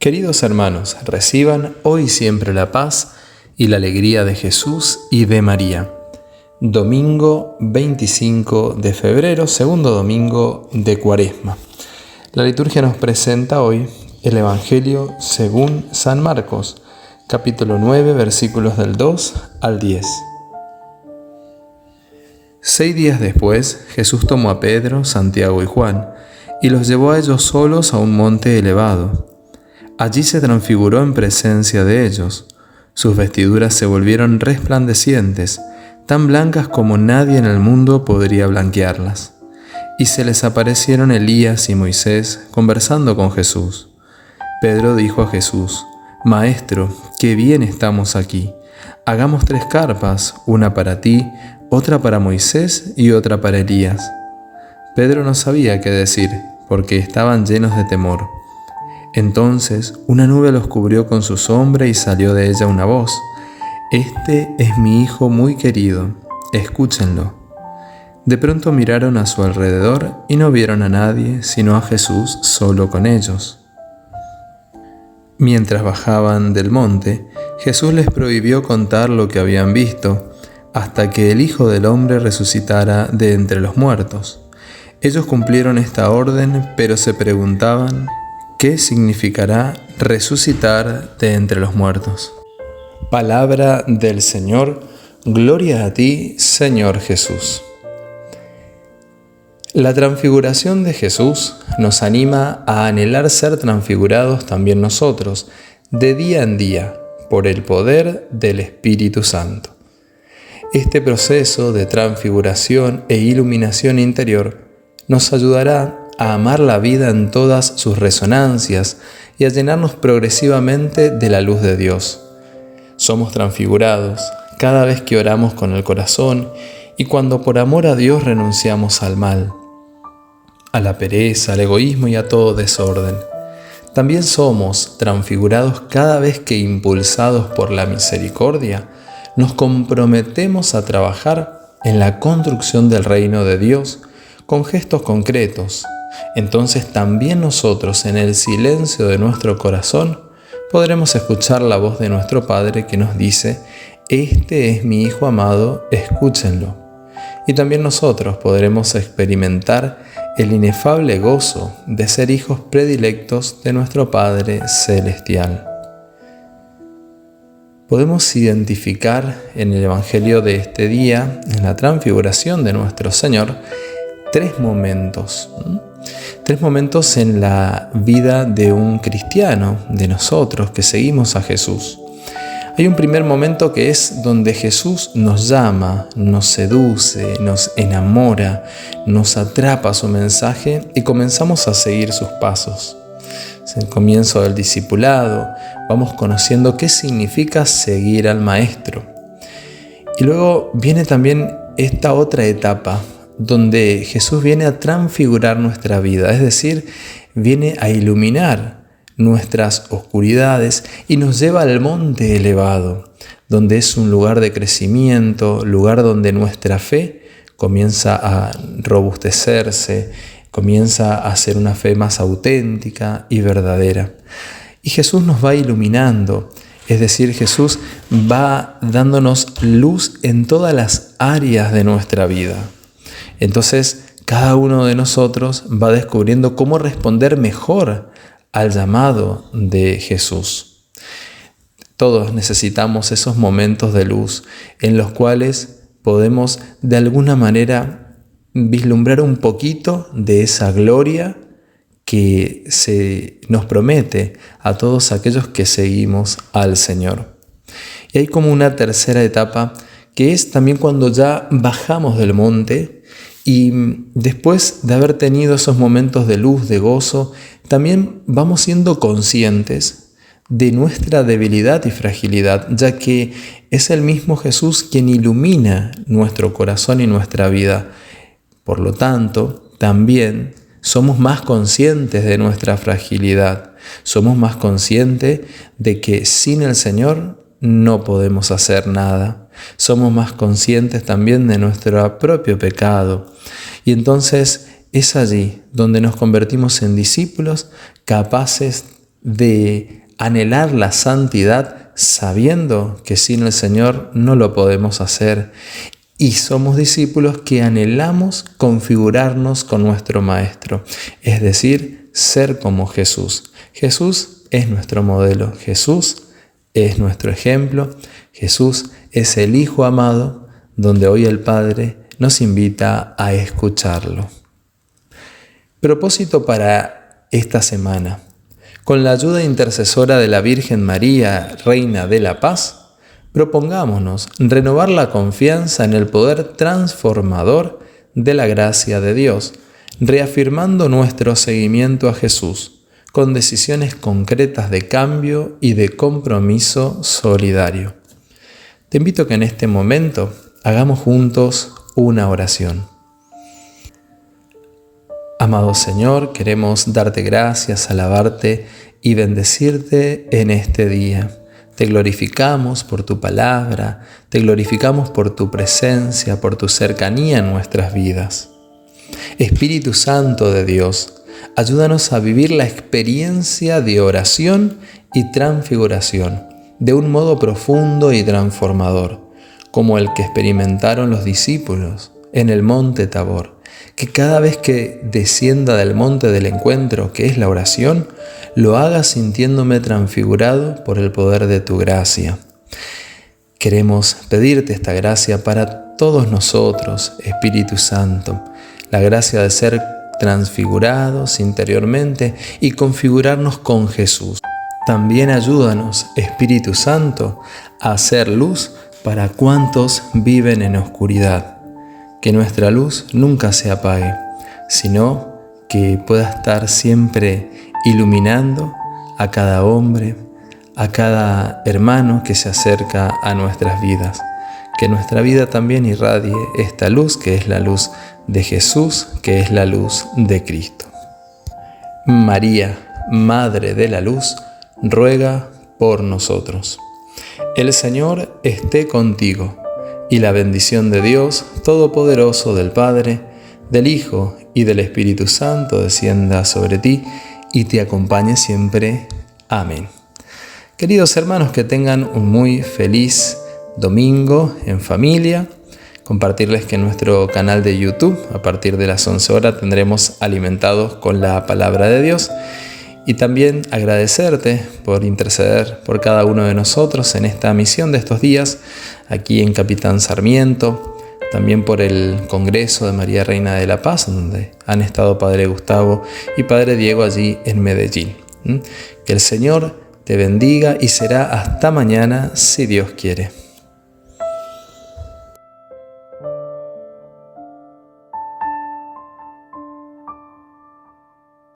Queridos hermanos, reciban hoy siempre la paz y la alegría de Jesús y de María. Domingo 25 de febrero, segundo domingo de Cuaresma. La liturgia nos presenta hoy el Evangelio según San Marcos, capítulo 9, versículos del 2 al 10. Seis días después, Jesús tomó a Pedro, Santiago y Juan y los llevó a ellos solos a un monte elevado Allí se transfiguró en presencia de ellos. Sus vestiduras se volvieron resplandecientes, tan blancas como nadie en el mundo podría blanquearlas. Y se les aparecieron Elías y Moisés conversando con Jesús. Pedro dijo a Jesús, Maestro, qué bien estamos aquí. Hagamos tres carpas, una para ti, otra para Moisés y otra para Elías. Pedro no sabía qué decir, porque estaban llenos de temor. Entonces una nube los cubrió con su sombra y salió de ella una voz. Este es mi Hijo muy querido, escúchenlo. De pronto miraron a su alrededor y no vieron a nadie sino a Jesús solo con ellos. Mientras bajaban del monte, Jesús les prohibió contar lo que habían visto, hasta que el Hijo del Hombre resucitara de entre los muertos. Ellos cumplieron esta orden, pero se preguntaban ¿Qué significará resucitar de entre los muertos? Palabra del Señor, gloria a ti, Señor Jesús. La transfiguración de Jesús nos anima a anhelar ser transfigurados también nosotros, de día en día, por el poder del Espíritu Santo. Este proceso de transfiguración e iluminación interior nos ayudará a amar la vida en todas sus resonancias y a llenarnos progresivamente de la luz de Dios. Somos transfigurados cada vez que oramos con el corazón y cuando por amor a Dios renunciamos al mal, a la pereza, al egoísmo y a todo desorden. También somos transfigurados cada vez que impulsados por la misericordia nos comprometemos a trabajar en la construcción del reino de Dios con gestos concretos, entonces también nosotros en el silencio de nuestro corazón podremos escuchar la voz de nuestro Padre que nos dice, Este es mi Hijo amado, escúchenlo. Y también nosotros podremos experimentar el inefable gozo de ser hijos predilectos de nuestro Padre Celestial. Podemos identificar en el Evangelio de este día, en la transfiguración de nuestro Señor, tres momentos. Tres momentos en la vida de un cristiano, de nosotros que seguimos a Jesús. Hay un primer momento que es donde Jesús nos llama, nos seduce, nos enamora, nos atrapa su mensaje y comenzamos a seguir sus pasos. Es el comienzo del discipulado, vamos conociendo qué significa seguir al Maestro. Y luego viene también esta otra etapa, donde Jesús viene a transfigurar nuestra vida, es decir, viene a iluminar nuestras oscuridades y nos lleva al monte elevado, donde es un lugar de crecimiento, lugar donde nuestra fe comienza a robustecerse, comienza a ser una fe más auténtica y verdadera. Y Jesús nos va iluminando, es decir, Jesús va dándonos luz en todas las áreas de nuestra vida. Entonces, cada uno de nosotros va descubriendo cómo responder mejor al llamado de Jesús. Todos necesitamos esos momentos de luz en los cuales podemos de alguna manera vislumbrar un poquito de esa gloria que se nos promete a todos aquellos que seguimos al Señor. Y hay como una tercera etapa que es también cuando ya bajamos del monte y después de haber tenido esos momentos de luz, de gozo, también vamos siendo conscientes de nuestra debilidad y fragilidad, ya que es el mismo Jesús quien ilumina nuestro corazón y nuestra vida. Por lo tanto, también somos más conscientes de nuestra fragilidad, somos más conscientes de que sin el Señor no podemos hacer nada somos más conscientes también de nuestro propio pecado. Y entonces es allí donde nos convertimos en discípulos capaces de anhelar la santidad sabiendo que sin el Señor no lo podemos hacer y somos discípulos que anhelamos configurarnos con nuestro Maestro, es decir, ser como Jesús. Jesús es nuestro modelo, Jesús es nuestro ejemplo, Jesús es el Hijo amado, donde hoy el Padre nos invita a escucharlo. Propósito para esta semana. Con la ayuda intercesora de la Virgen María, Reina de la Paz, propongámonos renovar la confianza en el poder transformador de la gracia de Dios, reafirmando nuestro seguimiento a Jesús con decisiones concretas de cambio y de compromiso solidario. Te invito a que en este momento hagamos juntos una oración. Amado Señor, queremos darte gracias, alabarte y bendecirte en este día. Te glorificamos por tu palabra, te glorificamos por tu presencia, por tu cercanía en nuestras vidas. Espíritu Santo de Dios, ayúdanos a vivir la experiencia de oración y transfiguración de un modo profundo y transformador, como el que experimentaron los discípulos en el monte Tabor que cada vez que descienda del monte del encuentro, que es la oración, lo haga sintiéndome transfigurado por el poder de tu gracia. Queremos pedirte esta gracia para todos nosotros, Espíritu Santo, la gracia de ser transfigurados interiormente y configurarnos con Jesús. También ayúdanos, Espíritu Santo, a hacer luz para cuantos viven en oscuridad que nuestra luz nunca se apague, sino que pueda estar siempre iluminando a cada hombre, a cada hermano que se acerca a nuestras vidas. Que nuestra vida también irradie esta luz que es la luz de Jesús, que es la luz de Cristo. María, Madre de la Luz, ruega por nosotros. El Señor esté contigo y la bendición de Dios Todopoderoso del Padre, del Hijo y del Espíritu Santo descienda sobre ti y te acompañe siempre. Amén. Queridos hermanos, que tengan un muy feliz domingo en familia. Compartirles que en nuestro canal de YouTube, a partir de las 11 horas, tendremos alimentados con la palabra de Dios y también agradecerte por interceder por cada uno de nosotros en esta misión de estos días aquí en Capitán Sarmiento, también por el Congreso de María Reina de la Paz, donde han estado Padre Gustavo y Padre Diego allí en Medellín. Que el Señor te bendiga y será hasta mañana si Dios quiere.